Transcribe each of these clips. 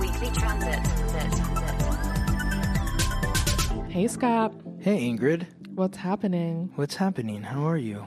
The Weekly Transit. Hey, Scott. Hey, Ingrid. What's happening? What's happening? How are you?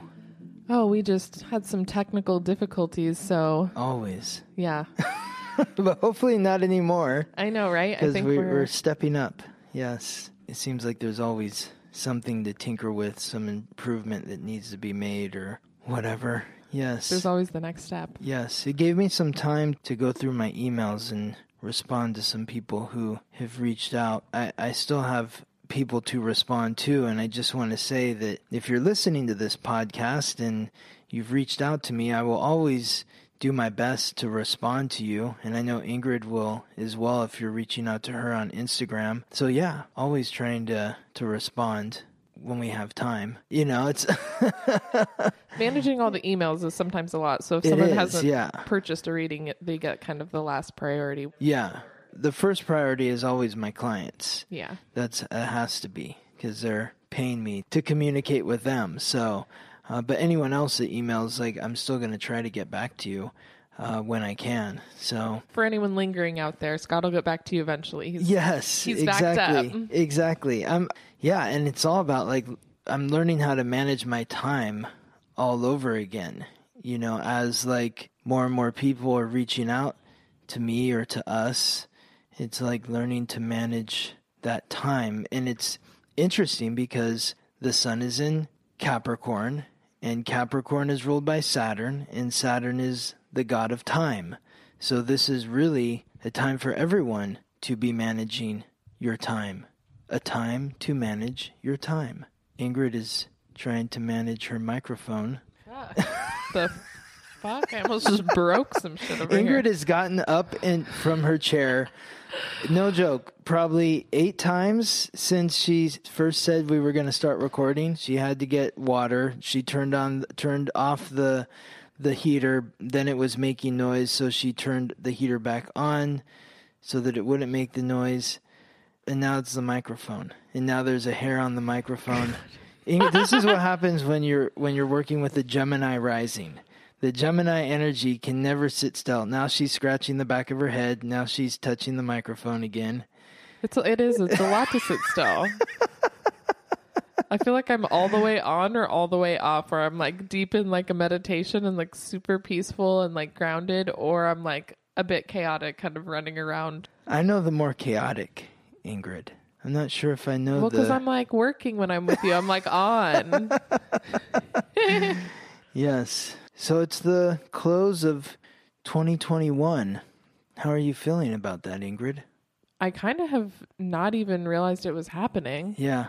Oh, we just had some technical difficulties, so Always. yeah. but hopefully not anymore. I know, right? Because we, we're, we're stepping up. Yes. It seems like there's always something to tinker with, some improvement that needs to be made or whatever. Yes. there's always the next step. Yes. It gave me some time to go through my emails and respond to some people who have reached out. I, I still have people to respond to, and I just want to say that if you're listening to this podcast and you've reached out to me, I will always do my best to respond to you. And I know Ingrid will as well if you're reaching out to her on Instagram. So yeah, always trying to to respond when we have time. You know, it's Managing all the emails is sometimes a lot. So if It someone is, hasn't yeah. purchased a reading, they get kind of the last priority. yeah. The first priority is always my clients. Yeah. That's it has to be because they're paying me to communicate with them. So, uh, but anyone else that emails, like I'm still going to try to get back to you uh, when I can. So For anyone lingering out there, Scott will get back to you eventually. He's, yes, He's backed exactly, up. exactly. I'm yeah, and it's all about like I'm learning how to manage my time all over again. You know, as like more and more people are reaching out to me or to us, it's like learning to manage that time. And it's interesting because the sun is in Capricorn, and Capricorn is ruled by Saturn, and Saturn is the god of time. So this is really a time for everyone to be managing your time. A time to manage your time. Ingrid is trying to manage her microphone. Ah, the fuck? I almost just broke some shit over here. Ingrid has gotten up and from her chair. No joke, probably eight times since she first said we were going to start recording. She had to get water. She turned on, turned off the the heater. Then it was making noise, so she turned the heater back on so that it wouldn't make the noise. And now it's the microphone. And now there's a hair on the microphone. This is what happens when you're when you're working with the Gemini rising. The Gemini energy can never sit still. Now she's scratching the back of her head. Now she's touching the microphone again. It's it is. It's a lot to sit still. I feel like I'm all the way on or all the way off, or I'm like deep in like a meditation and like super peaceful and like grounded, or I'm like a bit chaotic, kind of running around. I know the more chaotic, Ingrid. I'm not sure if I know Well, because the. I'm like working when I'm with you. I'm like on. Yes. So it's the close of 2021. How are you feeling about that, Ingrid? I kind of have not even realized it was happening. Yeah.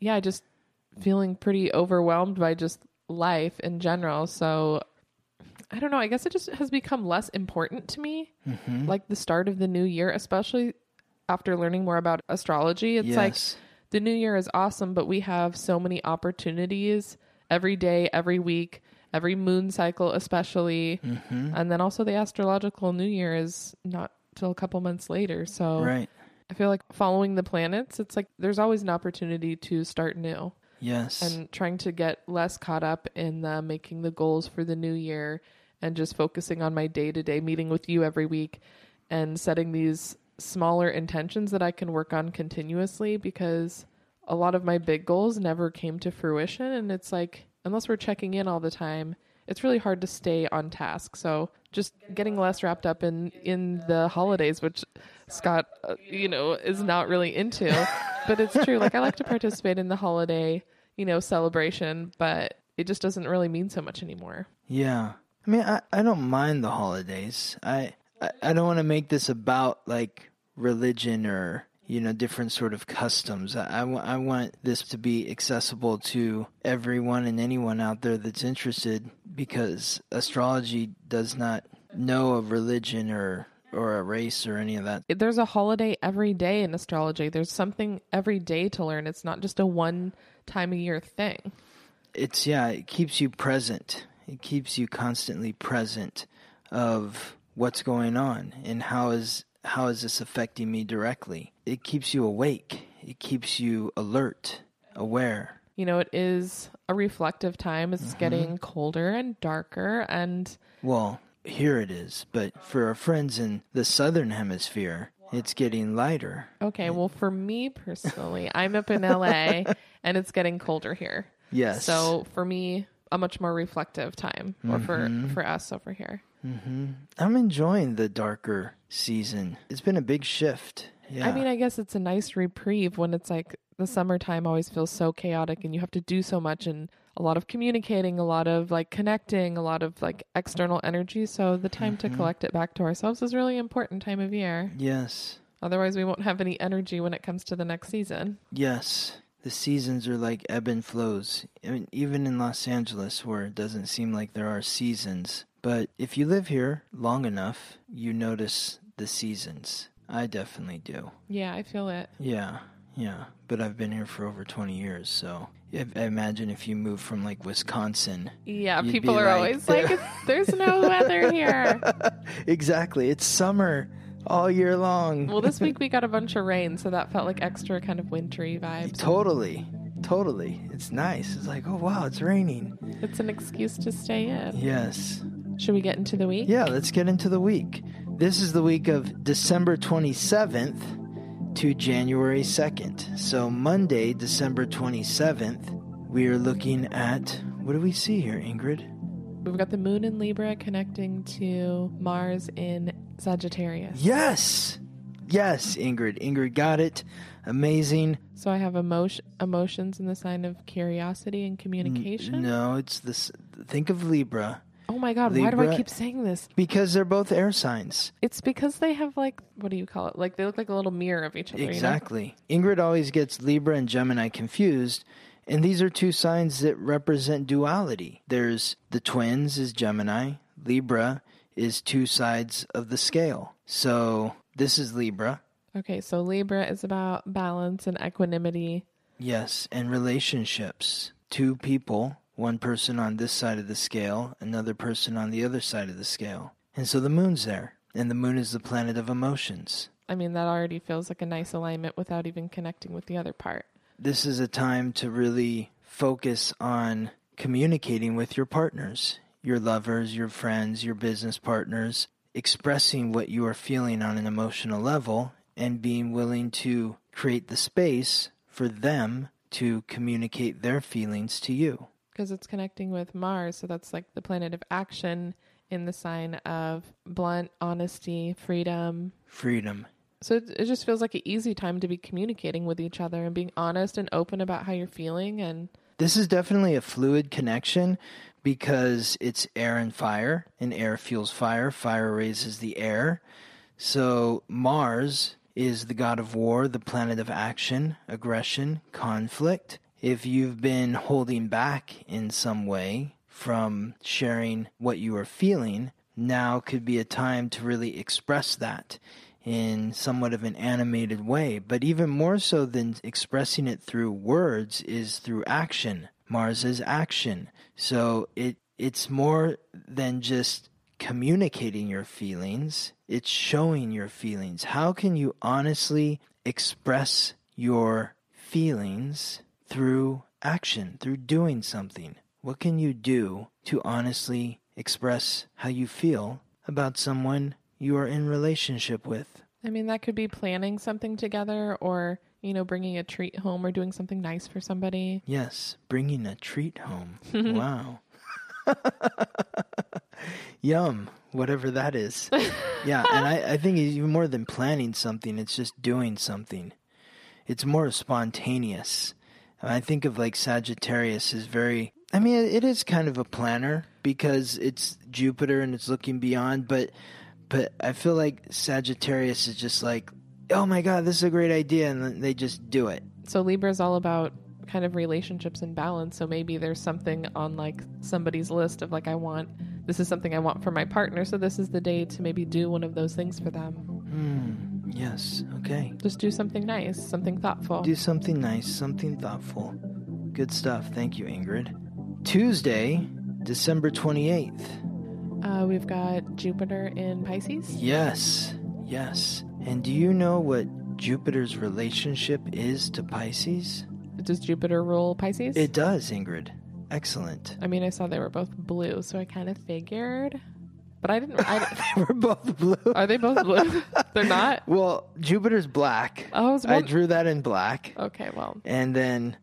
Yeah, just feeling pretty overwhelmed by just life in general. So I don't know. I guess it just has become less important to me. Mm-hmm. Like the start of the new year, especially after learning more about astrology. It's like the new year is awesome, but we have so many opportunities every day, every week, every moon cycle, especially. mm-hmm. And then also the astrological new year is not till a couple months later. So Right. I feel like following the planets, it's like there's always an opportunity to start new Yes. and trying to get less caught up in the making the goals for the new year and just focusing on my day to day meeting with you every week and setting these smaller intentions that I can work on continuously because a lot of my big goals never came to fruition. And it's like, unless we're checking in all the time, it's really hard to stay on task. So just getting less wrapped up in in the holidays, which Scott, uh, you know, is not really into, but it's true. Like I like to participate in the holiday, you know, celebration, but it just doesn't really mean so much anymore. Yeah. I mean, I, I don't mind the holidays. I, I, I don't want to make this about like religion or, you know, different sort of customs. I, I, want this to be accessible to everyone and anyone out there that's interested because astrology does not know of religion or, or a race or any of that. There's a holiday every day in astrology. There's something every day to learn. It's not just a one time a year thing. It's, yeah, it keeps you present. It keeps you constantly present of what's going on and how is how is this affecting me directly? It keeps you awake. It keeps you alert aware. You know, it is a reflective time. It's mm-hmm. getting colder and darker and well here it is but for our friends in the southern hemisphere it's getting lighter. Okay, well, for me personally, I'm up in LA and it's getting colder here. yes. So for me, a much more reflective time, or for Mm-hmm. for us over here. i'm enjoying the darker season it's been a big shift yeah I mean, I guess it's a nice reprieve when it's like the summertime always feels so chaotic and you have to do so much and a lot of communicating, a lot of like connecting, a lot of like external energy. So the time Mm-hmm. to collect it back to ourselves is really important time of year. yes Otherwise, we won't have any energy when it comes to the next season. Yes, the seasons are like ebb and flows. I mean, even in Los Angeles, where it doesn't seem like there are seasons. But if you live here long enough, you notice the seasons. I definitely do. Yeah, I feel it. Yeah, yeah. But I've been here for over 20 years, so I I imagine if you move from like Wisconsin. Yeah, people are like- always like, "There's no weather here." Exactly, it's summer all year long. Well, this week we got a bunch of rain, so that felt like extra kind of wintry vibes. Totally, totally. It's nice. It's like, oh wow, it's raining. It's an excuse to stay in. Yes. Should we get into the week? Yeah, let's get into the week. This is the week of December 27th to January 2nd. So, Monday, December 27th, we are looking at what do we see here, Ingrid? We've got the moon in Libra connecting to Mars in Sagittarius. Yes! Yes, Ingrid. Ingrid got it. Amazing. So I have emotion, emotions in the sign of curiosity and communication. No, it's this. Think of Libra Oh my god, why do I keep saying this? because they're both air signs. It's because they have like what do you call it? Like they look like a little mirror of each other. you know? Exactly. Ingrid always gets Libra and Gemini confused, and these are two signs that represent duality. There's the twins is Gemini, Libra is two sides of the scale. So this is Libra, Okay, so Libra is about balance and equanimity. yes, and relationships. Two people, one person on this side of the scale, another person on the other side of the scale. And so the moon's there, and the moon is the planet of emotions. I mean, that already feels like a nice alignment without even connecting with the other part. this is a time to really focus on communicating with your partners, your lovers, your friends, your business partners, expressing what you are feeling on an emotional level and being willing to create the space for them to communicate their feelings to you. because it's connecting with Mars. So that's like the planet of action in the sign of blunt honesty, freedom. Freedom. So it, it just feels like an easy time to be communicating with each other and being honest and open about how you're feeling. And This is definitely a fluid connection because it's air and fire, and air fuels fire, fire raises the air. So Mars is the god of war, the planet of action, aggression, conflict. If you've been holding back in some way from sharing what you are feeling, now could be a time to really express that in somewhat of an animated way. But even more so than expressing it through words is through action. Mars is action. So it it's more than just communicating your feelings, it's showing your feelings. How can you honestly express your feelings through action, through doing something? What can you do to honestly express how you feel about someone you are in relationship with? I mean, that could be planning something together or, you know, bringing a treat home or doing something nice for somebody. Yes, bringing a treat home. wow. Yum, whatever that is. yeah, and I, I think it's even more than planning something, it's just doing something. It's more spontaneous. And I think of like Sagittarius is very, I mean, it is kind of a planner because it's Jupiter and it's looking beyond, but but I feel like Sagittarius is just like, oh my God, this is a great idea. And then they just do it. So Libra is all about kind of relationships and balance. So maybe there's something on like somebody's list of like, I want, this is something I want for my partner. So this is the day to maybe do one of those things for them. Hmm. Yes. Okay. Just do something nice, something thoughtful. Do something nice, something thoughtful. Good stuff. Thank you, Ingrid. Tuesday, December 28th. Uh, we've got Jupiter in Pisces. Yes. Yes. And do you know what Jupiter's relationship is to Pisces? Does Jupiter rule Pisces? It does, Ingrid. Excellent. I mean, I saw they were both blue, so I kind of figured. But I didn't. I, We're both blue. are they both blue? They're not. Well, Jupiter's black. Oh, I was I drew that in black. Okay, well, And then,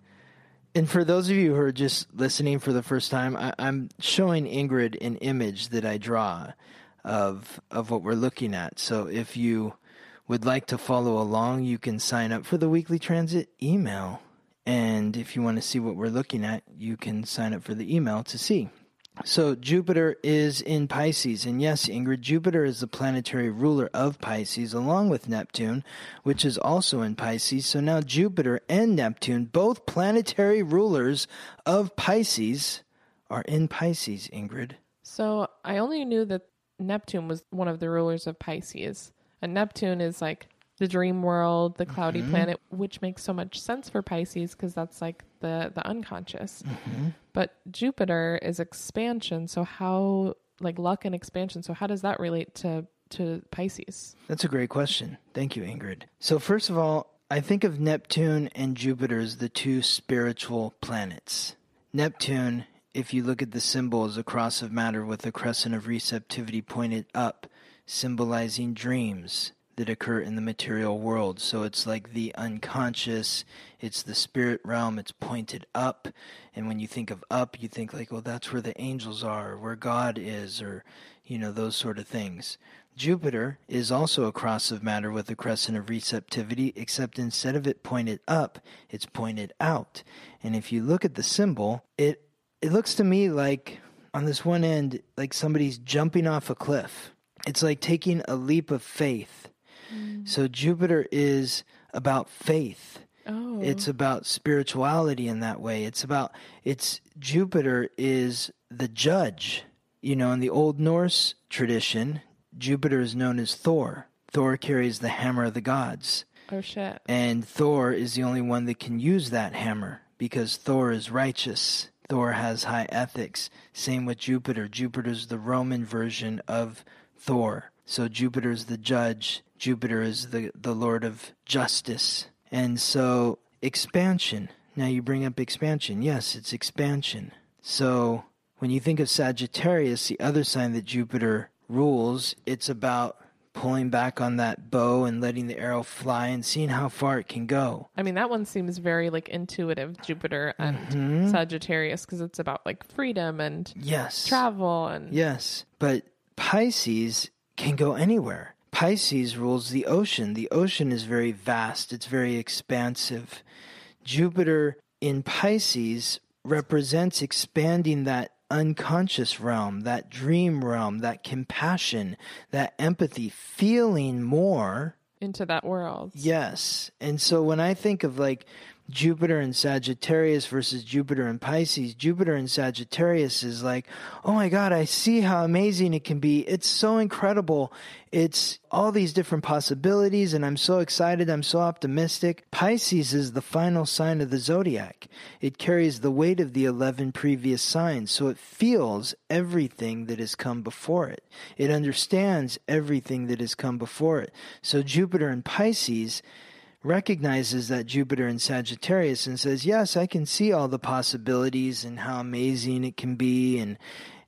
and for those of you who are just listening for the first time, I, I'm showing Ingrid an image that I draw of of what we're looking at. So if you would like to follow along, you can sign up for the weekly transit email. And if you want to see what we're looking at, you can sign up for the email to see. So Jupiter is in Pisces, and yes, Ingrid, Jupiter is the planetary ruler of Pisces, along with Neptune, which is also in Pisces. So now Jupiter and Neptune, both planetary rulers of Pisces, are in Pisces, Ingrid. so I only knew that Neptune was one of the rulers of Pisces, and Neptune is like the dream world, the cloudy mm-hmm. planet, which makes so much sense for Pisces because that's like the the unconscious. Mm-hmm. But Jupiter is expansion, so how like luck and expansion. So how does that relate to to Pisces? That's a great question. Thank you, Ingrid. So, first of all, I think of Neptune and Jupiter as the two spiritual planets. Neptune, if you look at the symbol, is a cross of matter with a crescent of receptivity pointed up, symbolizing dreams that occur in the material world. So it's like the unconscious, it's the spirit realm, it's pointed up. And when you think of up, you think like, well, that's where the angels are, where God is, or, you know, those sort of things. Jupiter is also a cross of matter with a crescent of receptivity, except instead of it pointed up, it's pointed out. And if you look at the symbol, it it looks to me like on this one end, like somebody's jumping off a cliff. It's like taking a leap of faith. Mm. So Jupiter is about faith. Oh, It's about spirituality in that way. It's about it's Jupiter is the judge. You know, in the Old Norse tradition, Jupiter is known as Thor. Thor carries the hammer of the gods. oh shit. And Thor is the only one that can use that hammer because Thor is righteous. Thor has high ethics. Same with Jupiter. Jupiter's the Roman version of Thor. So Jupiter's the judge. Jupiter is the, the Lord of justice. And so expansion. Now you bring up expansion. Yes, it's expansion. So when you think of Sagittarius, the other sign that Jupiter rules, it's about pulling back on that bow and letting the arrow fly and seeing how far it can go. I mean, that one seems very like intuitive, Jupiter and mm-hmm. Sagittarius, because it's about like freedom and Yes. travel and Yes. But Pisces can go anywhere. Pisces rules the ocean. The ocean is very vast, it's very expansive. Jupiter in Pisces represents expanding that unconscious realm, that dream realm, that compassion, that empathy, feeling more. into that world. Yes. And so when I think of like Jupiter and Sagittarius versus Jupiter and Pisces, Jupiter and Sagittarius is like, oh my God, I see how amazing it can be. It's so incredible. It's all these different possibilities, and I'm so excited. I'm so optimistic. Pisces is the final sign of the zodiac. It carries the weight of the 11 previous signs, so it feels everything that has come before it. It understands everything that has come before it. So Jupiter and Pisces recognizes that Jupiter in Sagittarius and says, "Yes, I can see all the possibilities and how amazing it can be and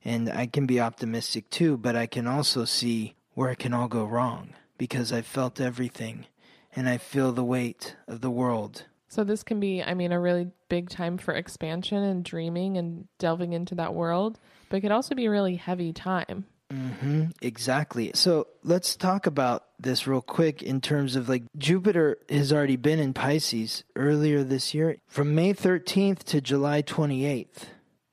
and I can be optimistic too, but I can also see where it can all go wrong because I've felt everything and I feel the weight of the world." So this can be, I mean, a really big time for expansion and dreaming and delving into that world. but it could also be a really heavy time. Hmm exactly. So let's talk about this real quick in terms of like Jupiter has already been in Pisces earlier this year. From May 13th to July 28th,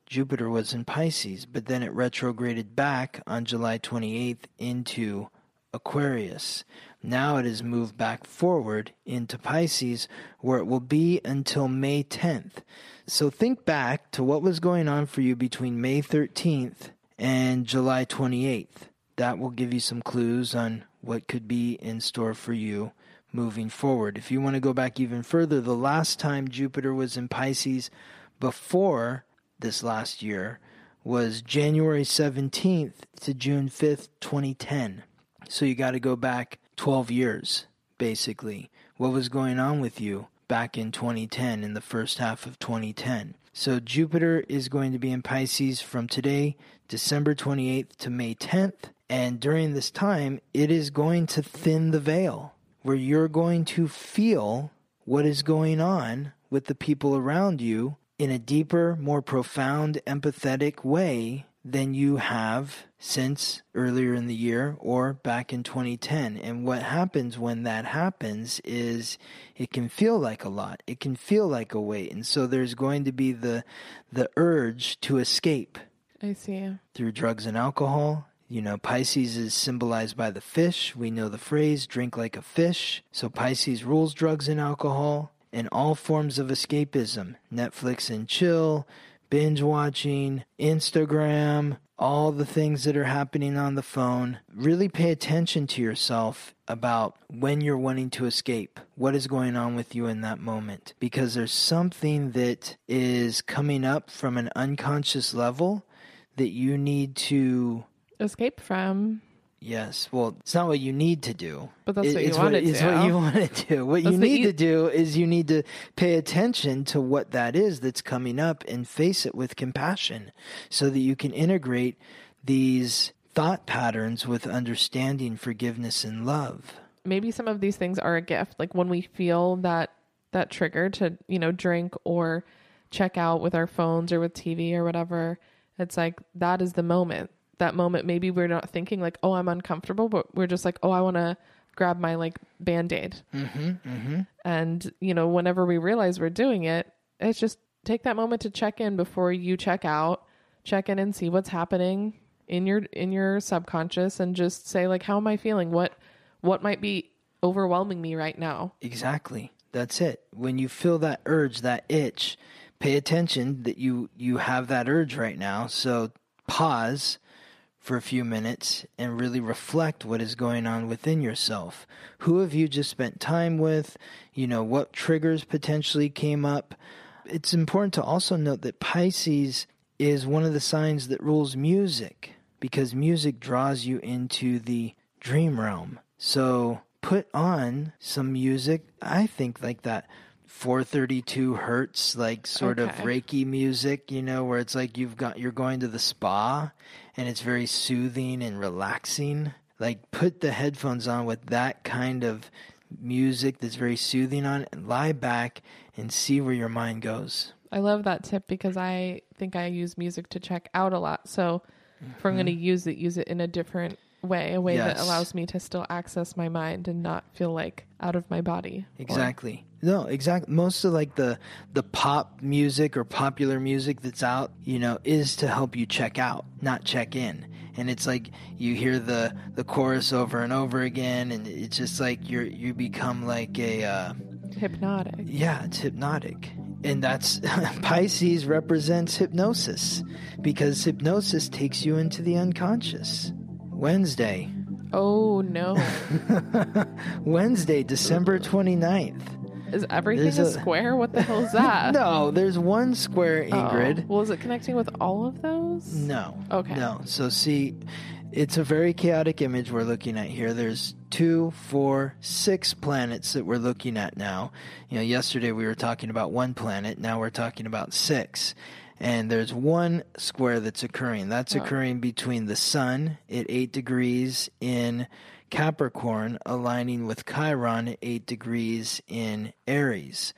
Jupiter was in Pisces, but then it retrograded back on July 28th into Aquarius. Now it has moved back forward into Pisces, where it will be until May 10th. So think back to what was going on for you between May 13th and July 28th. That will give you some clues on what could be in store for you moving forward. If you want to go back even further, the last time Jupiter was in Pisces before this last year was January 17th to June 5th, 2010. So you got to go back 12 years, basically. What was going on with you back in 2010, in the first half of 2010? So Jupiter is going to be in Pisces from today, December 28th to May 10th. And during this time, it is going to thin the veil where you're going to feel what is going on with the people around you in a deeper, more profound, empathetic way than you have since earlier in the year or back in 2010. And what happens when that happens is it can feel like a lot. It can feel like a weight. And so there's going to be the the urge to escape I see. through drugs and alcohol. You know, Pisces is symbolized by the fish. We know the phrase drink like a fish. So Pisces rules drugs and alcohol and all forms of escapism. Netflix and chill, binge watching, Instagram, all the things that are happening on the phone. Really pay attention to yourself about when you're wanting to escape. What is going on with you in that moment? Because there's something that is coming up from an unconscious level that you need to Escape from. Yes. Well, it's not what you need to do. But that's It- what you it's wanna It's do. what you want to do. What That's you need ea- to do is you need to pay attention to what that is that's coming up and face it with compassion so that you can integrate these thought patterns with understanding, forgiveness, and love. maybe some of these things are a gift like when we feel that that trigger to you know drink or check out with our phones or with tv or whatever it's like that is the moment that moment maybe we're not thinking like oh i'm uncomfortable but we're just like oh i want to grab my like band-aid Mm-hmm. Mm-hmm. and you know whenever we realize we're doing it it's just take that moment to check in before you check out check in and see what's happening in your in your subconscious and just say like how am i feeling what what might be overwhelming me right now Exactly. That's it. When you feel that urge, that itch, pay attention that you you have that urge right now. So pause for a few minutes and really reflect what is going on within yourself. Who have you just spent time with? You know, what triggers potentially came up? It's important to also note that Pisces is one of the signs that rules music because music draws you into the dream realm. So put on some music, I think like that 432 hertz like sort of reiki music you know where it's like you've got you're going to the spa and it's very soothing and relaxing. Like put the headphones on with that kind of music that's very soothing on and lie back and see where your mind goes. I love that tip because i think i use music to check out a lot. So if i'm going to mm-hmm. use it use it in a different way a way that allows me to still access my mind and not feel like out of my body or- Exactly. No, exactly. Most of like the the pop music or popular music that's out, you know, is to help you check out, not check in. And it's like you hear the the chorus over and over again, and it's just like you're you become like a uh, hypnotic yeah, it's hypnotic. And that's Pisces represents hypnosis because hypnosis takes you into the unconscious. Wednesday. oh no Wednesday, December 29th. is everything There's a, a- square what the hell is that No, there's one square, Oh. Ingrid. well is it connecting with all of those No. Okay. No. So see, it's a very chaotic image we're looking at here. There's two, four, six planets that we're looking at now. You know, yesterday we were talking about one planet. Now we're talking about six. And there's one square that's occurring. That's Oh. occurring between the sun at eight degrees in Capricorn, aligning with Chiron at eight degrees in Aries.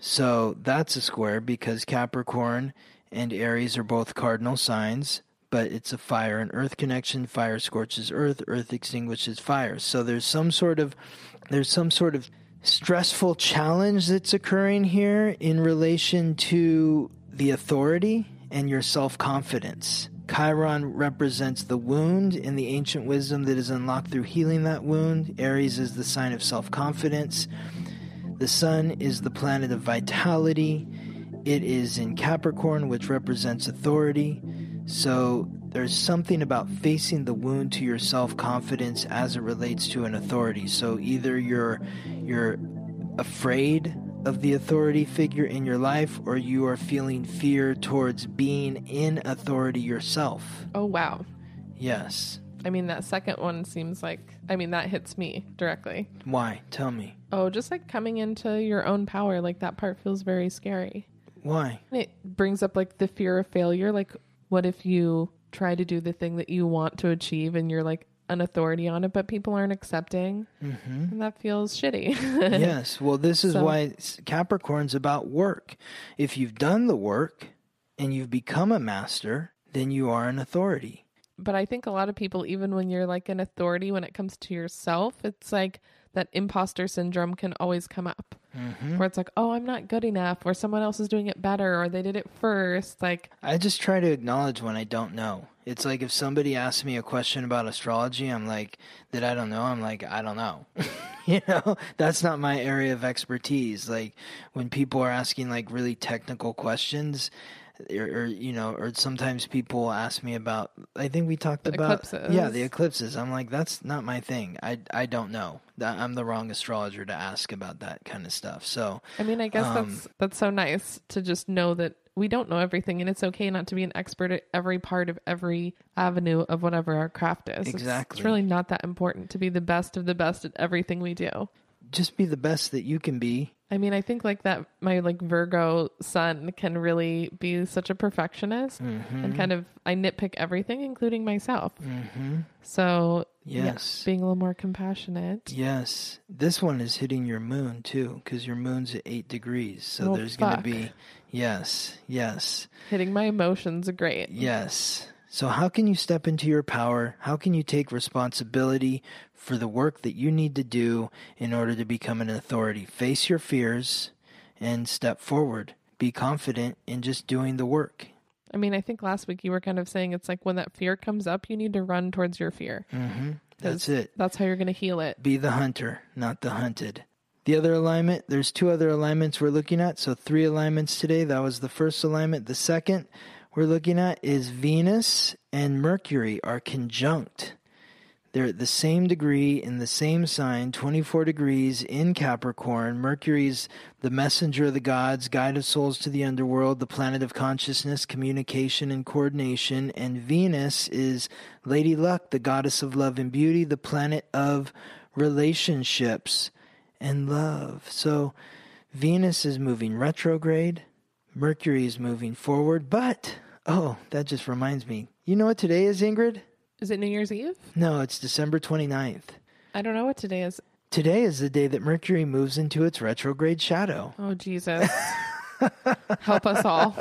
So that's a square because Capricorn and Aries are both cardinal signs, but it's a fire and earth connection. Fire scorches earth, earth extinguishes fire. So there's some sort of there's some sort of stressful challenge that's occurring here in relation to the authority and your self-confidence. Chiron represents the wound and the ancient wisdom that is unlocked through healing that wound. Aries is the sign of self-confidence. The sun is the planet of vitality. It is in Capricorn, which represents authority. So there's something about facing the wound to your self-confidence as it relates to an authority. So either you're you're afraid of the authority figure in your life or you are feeling fear towards being in authority yourself. Oh, wow. Yes. I mean, that second one seems like, I mean, that hits me directly. Why? Tell me. Oh, just like coming into your own power, like that part feels very scary. Why? It brings up like the fear of failure. Like, what if you try to do the thing that you want to achieve and you're like an authority on it, but people aren't accepting? Mm-hmm. And that feels shitty. yes. Well, this is So- why Capricorn's about work. If you've done the work and you've become a master, then you are an authority. but I think a lot of people, even when you're like an authority when it comes to yourself, it's like that imposter syndrome can always come up mm-hmm. where it's like, oh, I'm not good enough, or someone else is doing it better, or they did it first. Like, I just try to acknowledge when I don't know. It's like if somebody asks me a question about astrology, I'm like, that I don't know. I'm like, I don't know. you know, that's not my area of expertise. Like when people are asking like really technical questions, or, or you know, or sometimes people ask me about. I think we talked The about eclipses. yeah, the eclipses. I'm like, that's not my thing. I I don't know. I'm the wrong astrologer to ask about that kind of stuff. So I mean, I guess Um, that's that's so nice to just know that we don't know everything, and it's okay not to be an expert at every part of every avenue of whatever our craft is. It's- Exactly. it's really not that important to be the best of the best at everything we do. Just be the best that you can be. I mean, I think like that my like Virgo sun can really be such a perfectionist Mm-hmm. and kind of I nitpick everything, including myself. So yeah, Yes. being a little more compassionate. Yes, this one is hitting your moon too, because your moon's at eight degrees. So Oh, there's going to be, yes, yes, Hitting my emotions great. yes. So, how can you step into your power? How can you take responsibility for the work that you need to do in order to become an authority? Face your fears and step forward. Be confident in just doing the work. I mean, I think last week you were kind of saying it's like when that fear comes up, you need to run towards your fear. Mm-hmm. That's it. That's how you're going to heal it. Be the hunter, not the hunted. The other alignment, there's two other alignments we're looking at. So, three alignments today. That was the first alignment. The second we're looking at is Venus and Mercury are conjunct. They're at the same degree in the same sign, 24 degrees in Capricorn. Mercury's the messenger of the gods, guide of souls to the underworld, the planet of consciousness, communication, and coordination. And Venus is Lady Luck, the goddess of love and beauty, the planet of relationships and love. So Venus is moving retrograde, Mercury is moving forward. But, oh, that just reminds me. You know what today is, Ingrid? Is it New Year's Eve? No, it's December 29th. I don't know what today is. Today is the day that Mercury moves into its retrograde shadow. Oh, Jesus. Help us all.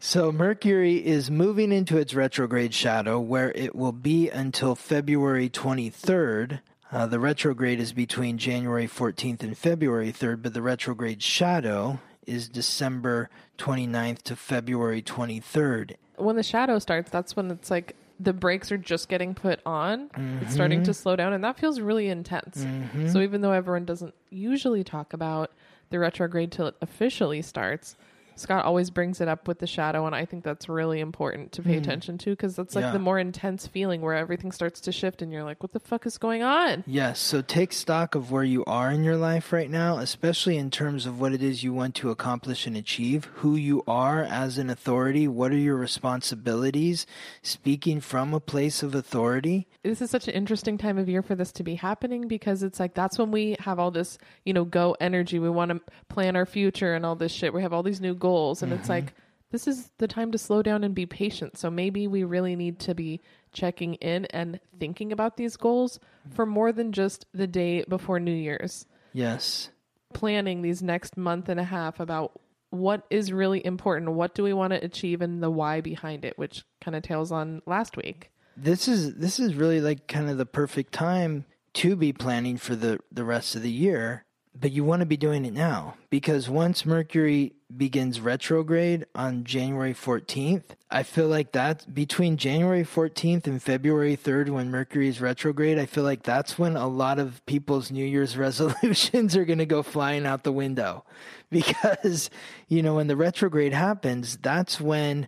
So Mercury is moving into its retrograde shadow where it will be until February 23rd. Uh, the retrograde is between January 14th and February 3rd, but the retrograde shadow is December 29th to February 23rd. When the shadow starts, that's when it's like the brakes are just getting put on. It's starting to mm-hmm. slow down, and that feels really intense. Mm-hmm. So even though everyone doesn't usually talk about the retrograde till it officially starts, Scott always brings it up with the shadow, and I think that's really important to pay mm-hmm. attention to because that's like Yeah. the more intense feeling where everything starts to shift, and you're like, "What the fuck is going on?" Yes, so take stock of where you are in your life right now, especially in terms of what it is you want to accomplish and achieve, who you are as an authority, what are your responsibilities, speaking from a place of authority. this is such an interesting time of year for this to be happening because it's like that's when we have all this, you know, go energy. We want to plan our future and all this shit. We have all these new goals, and it's mm-hmm. like this is the time to slow down and be patient. So maybe we really need to be checking in and thinking about these goals mm. for more than just the day before New Year's. Yes. Planning these next month and a half about what is really important. What do we want to achieve and the why behind it, which kind of tails on last week. This is this is really like kind of the perfect time to be planning for the the rest of the year, but you want to be doing it now because once Mercury begins retrograde on January 14th, I feel like that between January 14th and February 3rd when Mercury is retrograde, I feel like that's when a lot of people's New Year's resolutions are going to go flying out the window because you know when the retrograde happens, that's when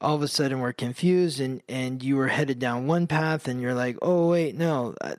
all of a sudden we're confused and, and you were headed down one path and you're like, oh, wait, no, I,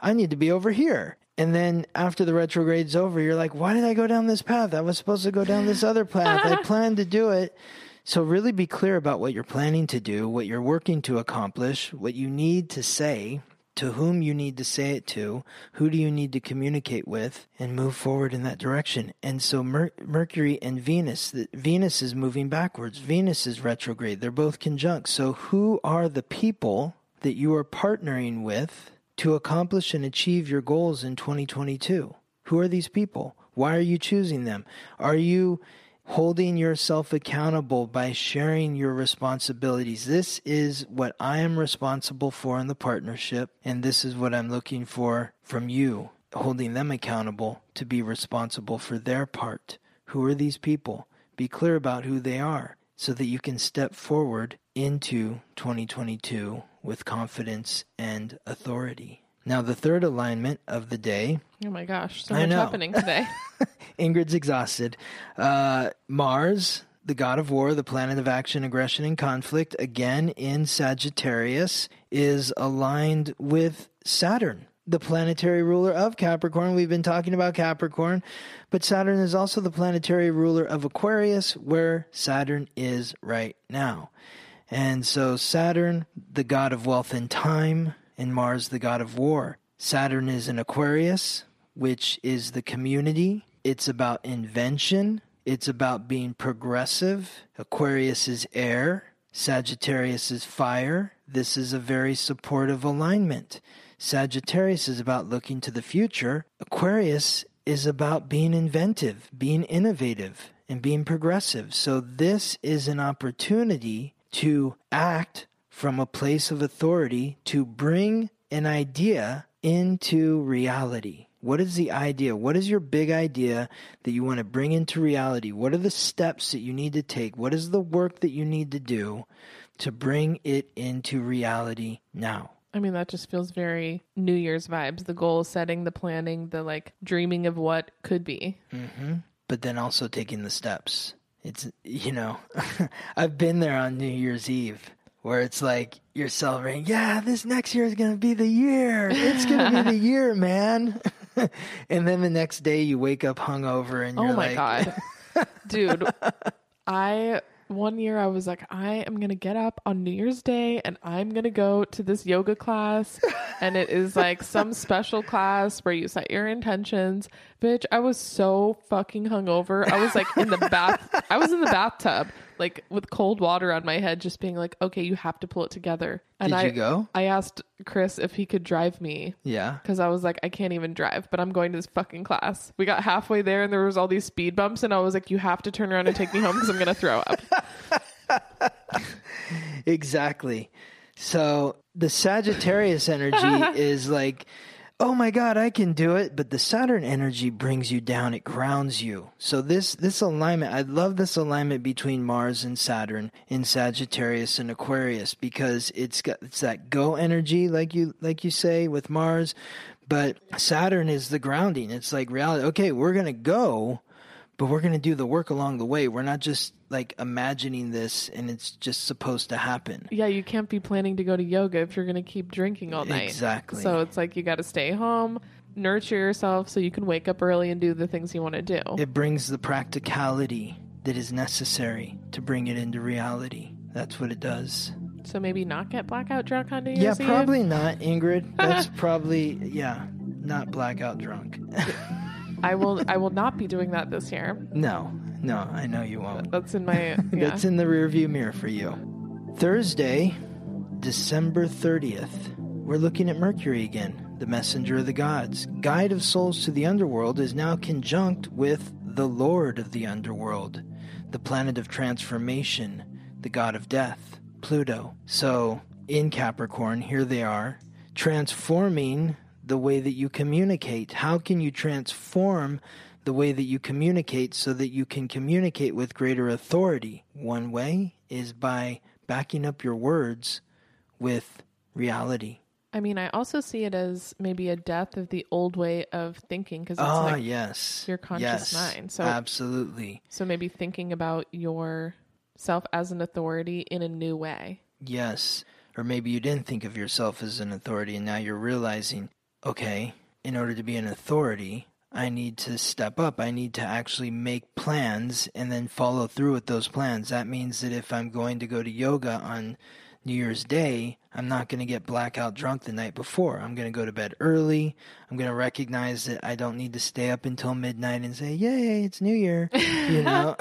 I need to be over here. And then after the retrograde's over, you're like, why did I go down this path? I was supposed to go down this other path. I planned to do it. So, really be clear about what you're planning to do, what you're working to accomplish, what you need to say, to whom you need to say it to, who do you need to communicate with, and move forward in that direction. And so Mer- Mercury and Venus, the, Venus is moving backwards. Venus is retrograde. They're both conjunct. So who are the people that you are partnering with to accomplish and achieve your goals in 2022? Who are these people? Why are you choosing them? Are you holding yourself accountable by sharing your responsibilities. This is what I am responsible for in the partnership, and this is what I'm looking for from you, holding them accountable to be responsible for their part. Who are these people? Be clear about who they are so that you can step forward into 2022 with confidence and authority. Now, the third alignment of the day. Oh my gosh, so I much know. happening today. Ingrid's exhausted. Uh, Mars, the god of war, the planet of action, aggression, and conflict, again in Sagittarius, is aligned with Saturn, the planetary ruler of Capricorn. We've been talking about Capricorn, but Saturn is also the planetary ruler of Aquarius, where Saturn is right now. And so, Saturn, the god of wealth and time, and Mars, the god of war. Saturn is in Aquarius, which is the community. It's about invention. It's about being progressive. Aquarius is air. Sagittarius is fire. This is a very supportive alignment. Sagittarius is about looking to the future. Aquarius is about being inventive, being innovative, and being progressive. So, this is an opportunity to act from a place of authority to bring an idea into reality. What is the idea? What is your big idea that you want to bring into reality? What are the steps that you need to take? What is the work that you need to do to bring it into reality now? I mean, that just feels very New Year's vibes. The goal setting, the planning, the like dreaming of what could be. Mm-hmm. But then also taking the steps. It's, you know, I've been there on New Year's Eve where it's like you're celebrating, yeah, this next year is going to be the year. It's going to be the year, man. and then the next day you wake up hungover and Oh you're oh my like, god. Dude, I one year I was like I am going to get up on New Year's Day and I'm going to go to this yoga class and it is like some special class where you set your intentions. Bitch, I was so fucking hungover. I was like in the bath I was in the bathtub like with cold water on my head just being like, "Okay, you have to pull it together." And Did I you go? I asked Chris if he could drive me Yeah. because I was like, I can't even drive, but I'm going to this fucking class. We got halfway there and there was all these speed bumps, and I was like, you have to turn around and take me home because I'm gonna throw up. Exactly. So the Sagittarius energy is like, oh my God, I can do it. But the Saturn energy brings you down. It grounds you. So this, this alignment, I love this alignment between Mars and Saturn in Sagittarius and Aquarius because it's got, it's that go energy, like you, like you say with Mars. But Saturn is the grounding. It's like reality. Okay, we're to go, but we're going to do the work along the way. We're not just like imagining this and it's just supposed to happen. yeah, you can't be planning to go to yoga if you're gonna keep drinking all night. Exactly. So it's like you got to stay home, nurture yourself so you can wake up early and do the things you want to do. It brings the practicality that is necessary to bring it into reality. That's what it does. so maybe not get blackout drunk on New Yeah, Year's Eve? probably not, Ingrid. That's probably yeah, not blackout drunk. I will. I will not be doing that this year. no, no, I know you won't. That's in my. Yeah. That's in the rearview mirror for you. Thursday, December 30th. We're looking at Mercury again, the messenger of the gods. Guide of souls to the underworld is now conjunct with the Lord of the underworld. the planet of transformation, the god of death, Pluto. So in Capricorn, here they are, transforming the way that you communicate. How can you transform the way that you communicate so that you can communicate with greater authority? One way is by backing up your words with reality. I mean, I also see it as maybe a death of the old way of thinking because it's Ah, like yes. your conscious yes, mind. So- absolutely. so maybe thinking about yourself as an authority in a new way. Yes. Or maybe you didn't think of yourself as an authority and now you're realizing, okay, in order to be an authority, I need to step up. I need to actually make plans and then follow through with those plans. That means that if I'm going to go to yoga on New Year's Day, I'm not going to get blackout drunk the night before. I'm going to go to bed early. I'm going to recognize that I don't need to stay up until midnight and say, "Yay, it's New Year." you know.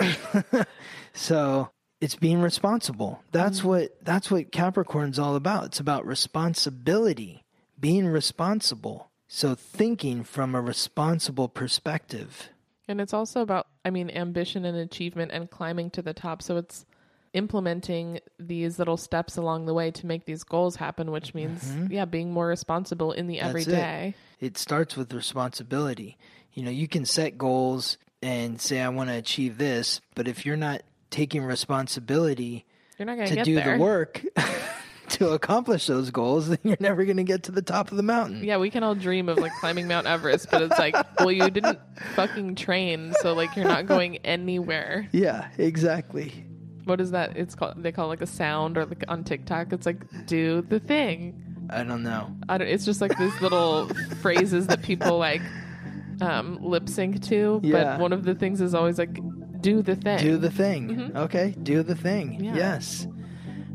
so, it's being responsible. That's mm. what that's what Capricorn's all about. It's about responsibility, being responsible. So thinking from a responsible perspective. And it's also about, I mean, ambition and achievement and climbing to the top. So it's implementing these little steps along the way to make these goals happen, which means, yeah, being more responsible in the Mm-hmm. That's everyday. It starts with responsibility. You know, you can set goals and say I want to achieve this, but if you're not taking responsibility You're not going to do there. the work to accomplish those goals, then you're never going to get to the top of the mountain. Yeah, we can all dream of like climbing Mount Everest, but it's like, well, you didn't fucking train, so like you're not going anywhere. Yeah, exactly. What is that? It's called they call it like a sound or like on TikTok. It's like do the thing. I don't know. I don't, it's just like these little phrases that people like um, lip sync to. Yeah. But one of the things is always like do the thing. Do the thing. Okay, do the thing. Mm-hmm. Yeah. Yes,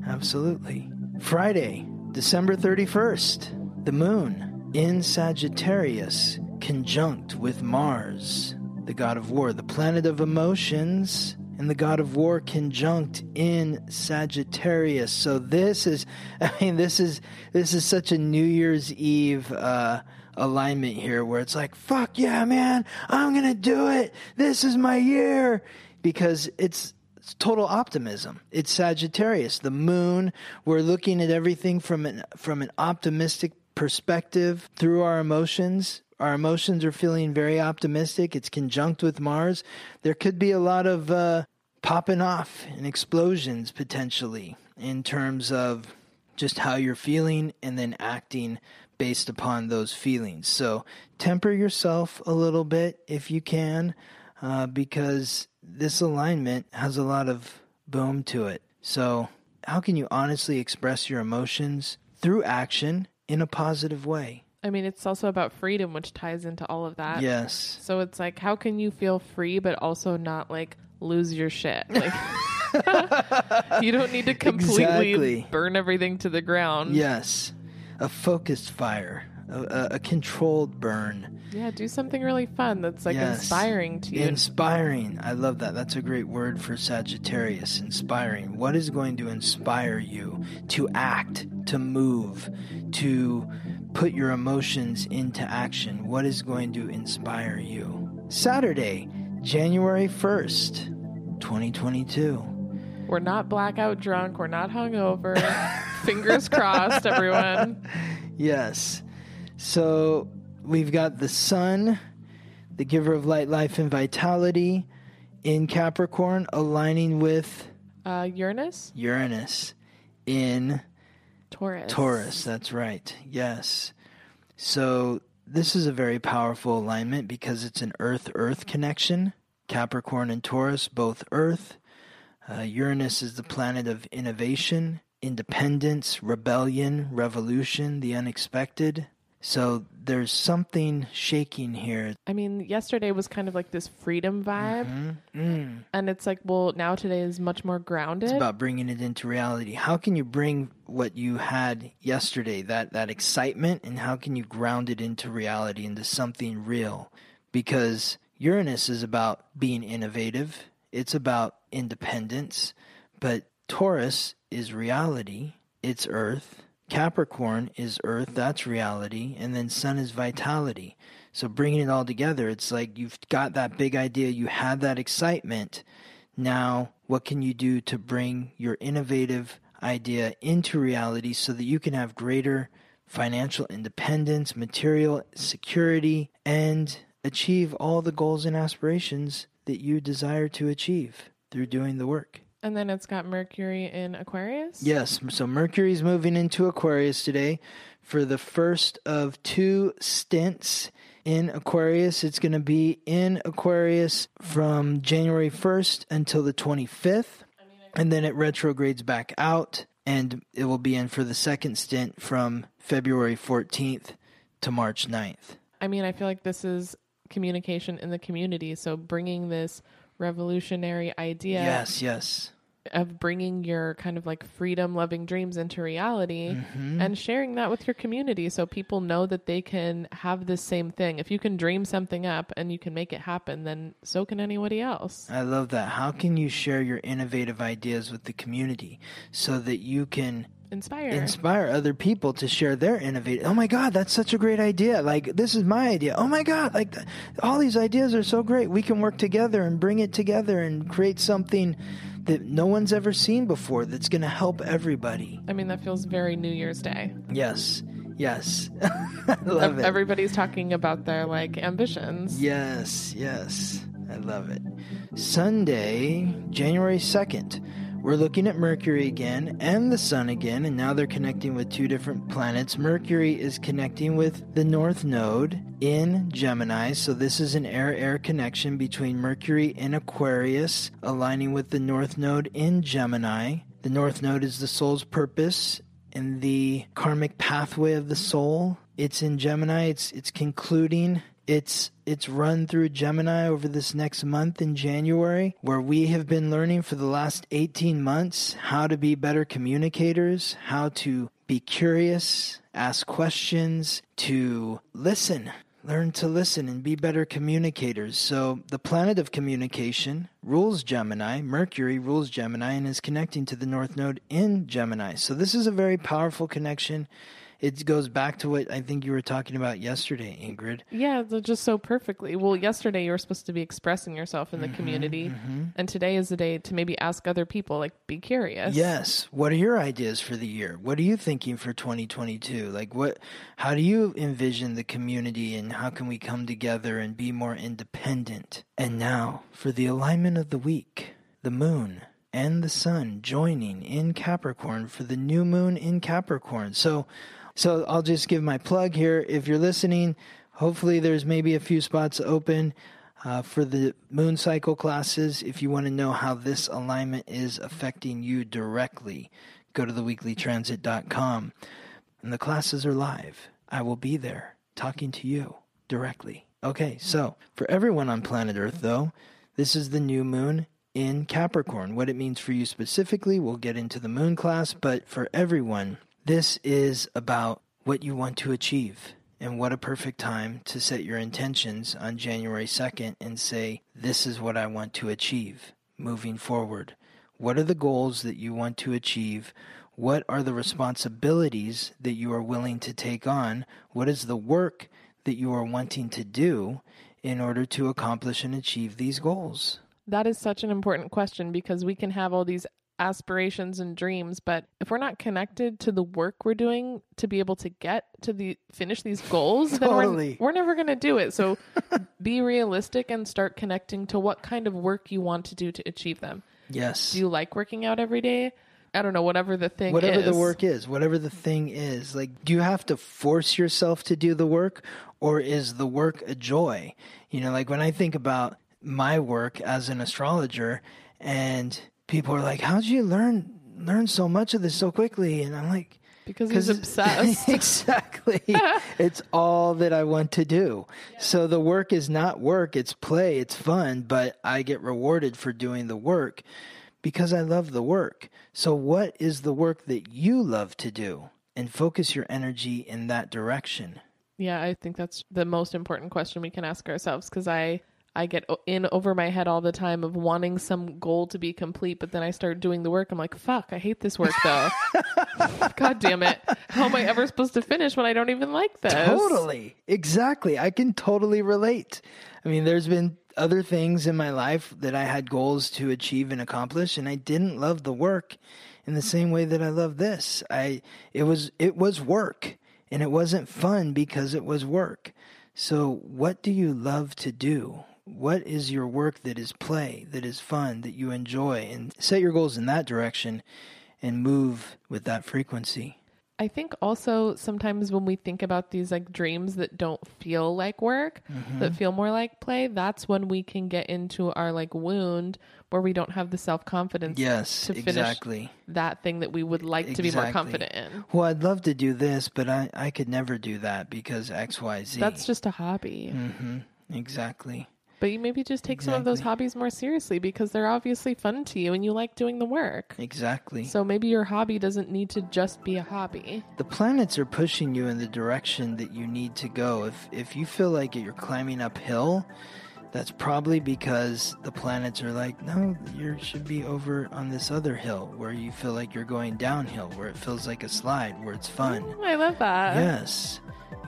absolutely. Friday, December 31st, the moon in Sagittarius, conjunct with Mars, the god of war, the planet of emotions, and the god of war conjunct in Sagittarius. So this is, I mean, this is this is such a New Year's Eve. Uh, alignment here where it's like fuck yeah man i'm gonna do it this is my year because it's it's total optimism. It's Sagittarius, the moon. We're looking at everything from an from an optimistic perspective through our emotions. Our emotions are feeling very optimistic. It's conjunct with Mars. There could be a lot of uh, popping off and explosions potentially in terms of just how you're feeling and then acting based upon those feelings. So temper yourself a little bit if you can, uh, because this alignment has a lot of boom to it. So, how can you honestly express your emotions through action in a positive way? I mean, it's also about freedom, which ties into all of that. Yes. So it's like, how can you feel free but also not like lose your shit? Like, you don't need to completely Exactly. burn everything to the ground. Yes. A focused fire, a, a, a controlled burn. Yeah, do something really fun that's like Yes. inspiring to you. Inspiring. I love that. That's a great word for Sagittarius. Inspiring. What is going to inspire you to act, to move, to put your emotions into action? What is going to inspire you? Saturday, January 1st, 2022. We're not blackout drunk. We're not hungover. Fingers crossed, everyone. Yes. So we've got the sun, the giver of light, life, and vitality in Capricorn, aligning with Uh, Uranus, Uranus in Taurus. Taurus. That's right. Yes. So this is a very powerful alignment because it's an Earth Earth connection. Capricorn and Taurus, both Earth. Uh, Uranus is the planet of innovation, independence, rebellion, revolution, the unexpected. So there's something shaking here. I mean, yesterday was kind of like this freedom vibe, Mm. and it's like, well, now today is much more grounded. It's about bringing it into reality. How can you bring what you had yesterday, that, that excitement, and how can you ground it into reality, into something real? Because Uranus is about being innovative, it's about independence, but Taurus is reality, it's Earth. Capricorn is Earth, that's reality, and then Sun is vitality. So bringing it all together, it's like you've got that big idea, you had that excitement. Now, what can you do to bring your innovative idea into reality so that you can have greater financial independence, material security, and achieve all the goals and aspirations that you desire to achieve through doing the work? And then it's got Mercury in Aquarius. Yes, so Mercury's moving into Aquarius today for the first of two stints in Aquarius. It's going to be in Aquarius from January 1st until the 25th, and then it retrogrades back out, and it will be in for the second stint from February 14th to March 9th. I mean, I feel like this is communication in the community. So bringing this revolutionary idea Yes, yes. Of bringing your kind of like freedom loving dreams into reality Mm-hmm. and sharing that with your community so people know that they can have the same thing. If you can dream something up and you can make it happen, then so can anybody else. I love that. How can you share your innovative ideas with the community so that you can Inspire. inspire other people to share their innovative. Oh my God, that's such a great idea! Like this is my idea. Oh my God, like all these ideas are so great. We can work together and bring it together and create something that no one's ever seen before. That's going to help everybody. I mean, that feels very New Year's Day. Yes, yes, I love it. Everybody's talking about their like ambitions. Yes, yes. I love it. Sunday, January 2nd. We're looking at Mercury again and the Sun again, and now they're connecting with two different planets. Mercury is connecting with the North Node in Gemini, so this is an air air connection between Mercury in Aquarius, aligning with the North Node in Gemini. The North Node is the soul's purpose in the karmic pathway of the soul. It's in Gemini. It's it's concluding its its run through Gemini over this next month in January, where we have been learning for the last 18 months how to be better communicators, how to be curious, ask questions, to listen. Learn to listen and be better communicators. So, the planet of communication rules Gemini. Mercury rules Gemini and is connecting to the North Node in Gemini. So, this is a very powerful connection. It goes back to what I think you were talking about yesterday, Ingrid. Yeah, just so perfectly. Well, yesterday you were supposed to be expressing yourself in the Mm-hmm, community, and today is the day to maybe ask other people, like, be curious. Yes. What are your ideas for the year? What are you thinking for 2022? Like what how do you envision the community and how can we come together and be more independent? And now for the alignment of the week. The moon and the sun joining in Capricorn for the new moon in Capricorn. So so I'll just give my plug here. If you're listening, hopefully there's maybe a few spots open uh, for the moon cycle classes. If you want to know how this alignment is affecting you directly, go to theweeklytransit.com. And the classes are live. I will be there talking to you directly. Okay, so for everyone on planet Earth, though, this is the new moon in Capricorn. What it means for you specifically, we'll get into the moon class, but for everyone, this is about what you want to achieve. And what a perfect time to set your intentions on January 2nd and say, This is what I want to achieve moving forward. What are the goals that you want to achieve? What are the responsibilities that you are willing to take on? What is the work that you are wanting to do in order to accomplish and achieve these goals? That is such an important question because we can have all these aspirations and dreams, but if we're not connected to the work we're doing to be able to get to the finish these goals, then Totally. we're, we're never going to do it. So be realistic and start connecting to what kind of work you want to do to achieve them. Yes. Do you like working out every day? I don't know, whatever the thing whatever is. the work is, whatever the thing is. Like, do you have to force yourself to do the work, or is the work a joy? You know, like when I think about my work as an astrologer, and people are like, "How'd you learn learn so much of this so quickly?" And I'm like, Because he's obsessed. exactly. it's all that I want to do. So the work is not work, it's play, it's fun, but I get rewarded for doing the work because I love the work. So what is the work that you love to do? And focus your energy in that direction. Yeah, I think that's the most important question we can ask ourselves because I I get in over my head all the time of wanting some goal to be complete, but then I start doing the work. I'm like, fuck, I hate this work though. God damn it! How am I ever supposed to finish when I don't even like this? Totally. Exactly. I can totally relate. I mean, there's been other things in my life that I had goals to achieve and accomplish, and I didn't love the work in the same way that I love this. I it was it was work, and it wasn't fun because it was work. So, what do you love to do? What is your work that is play, that is fun, that you enjoy, and set your goals in that direction, and move with that frequency. I think also sometimes when we think about these like dreams that don't feel like work, Mm-hmm. that feel more like play, that's when we can get into our like wound where we don't have the self confidence Yes, to finish exactly. that thing that we would like to be more confident in. Well, I'd love to do this, but I, I could never do that because X, Y, Z. That's just a hobby. Mm-hmm. Exactly. But you maybe just take some of those hobbies more seriously because they're obviously fun to you and you like doing the work. Exactly. So maybe your hobby doesn't need to just be a hobby. the planets are pushing you in the direction that you need to go. If if you feel like you're climbing uphill, that's probably because the planets are like, no, you should be over on this other hill where you feel like you're going downhill, where it feels like a slide, where it's fun. I love that. Yes,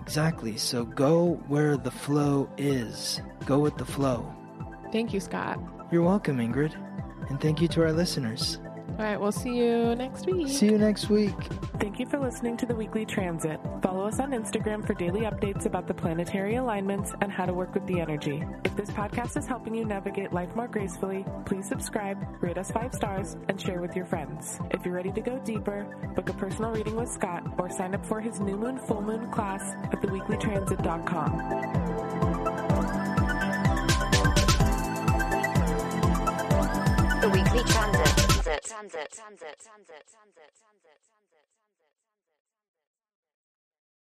exactly. So go where the flow is. Go with the flow. Thank you, Scott. You're welcome, Ingrid. And thank you to our listeners. All right, we'll see you next week. See you next week. Thank you for listening to the weekly transit. Follow us on Instagram for daily updates about the planetary alignments and how to work with the energy. If this podcast is helping you navigate life more gracefully, please subscribe, rate us five stars, and share with your friends. If you're ready to go deeper, book a personal reading with Scott or sign up for his new moon full moon class at theweeklytransit.com. The weekly transit. Transit. Transit. Transit. Transit. Transit.